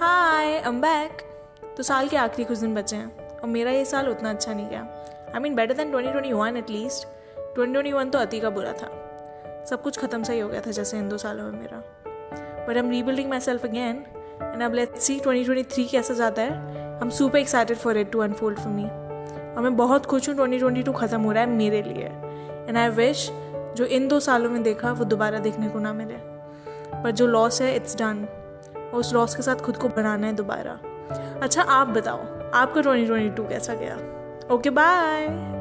Hi am back तो साल के आखिरी कुछ दिन बचे हैं। और मेरा ये साल उतना अच्छा नहीं गया। I mean better than twenty twenty one at least twenty twenty one तो अति का बुरा था। सब कुछ ख़त्म सा ही हो गया था जैसे इन दो सालों में मेरा। But I'm rebuilding myself again and अब let's see twenty twenty three कैसा जाता है। I am super excited for it to unfold for me और मैं बहुत खुश हूँ ट्वेंटी ट्वेंटी टू ख़त्म हो रहा है मेरे लिए। एंड आई विश जो इन दो सालों में देखा वो दोबारा देखने को ना मिले। पर जो लॉस है इट्स डन और उस रॉस के साथ खुद को बनाना है दोबारा। अच्छा आप बताओ, आपका ट्वेंटी ट्वेंटी टू कैसा गया? Okay, bye.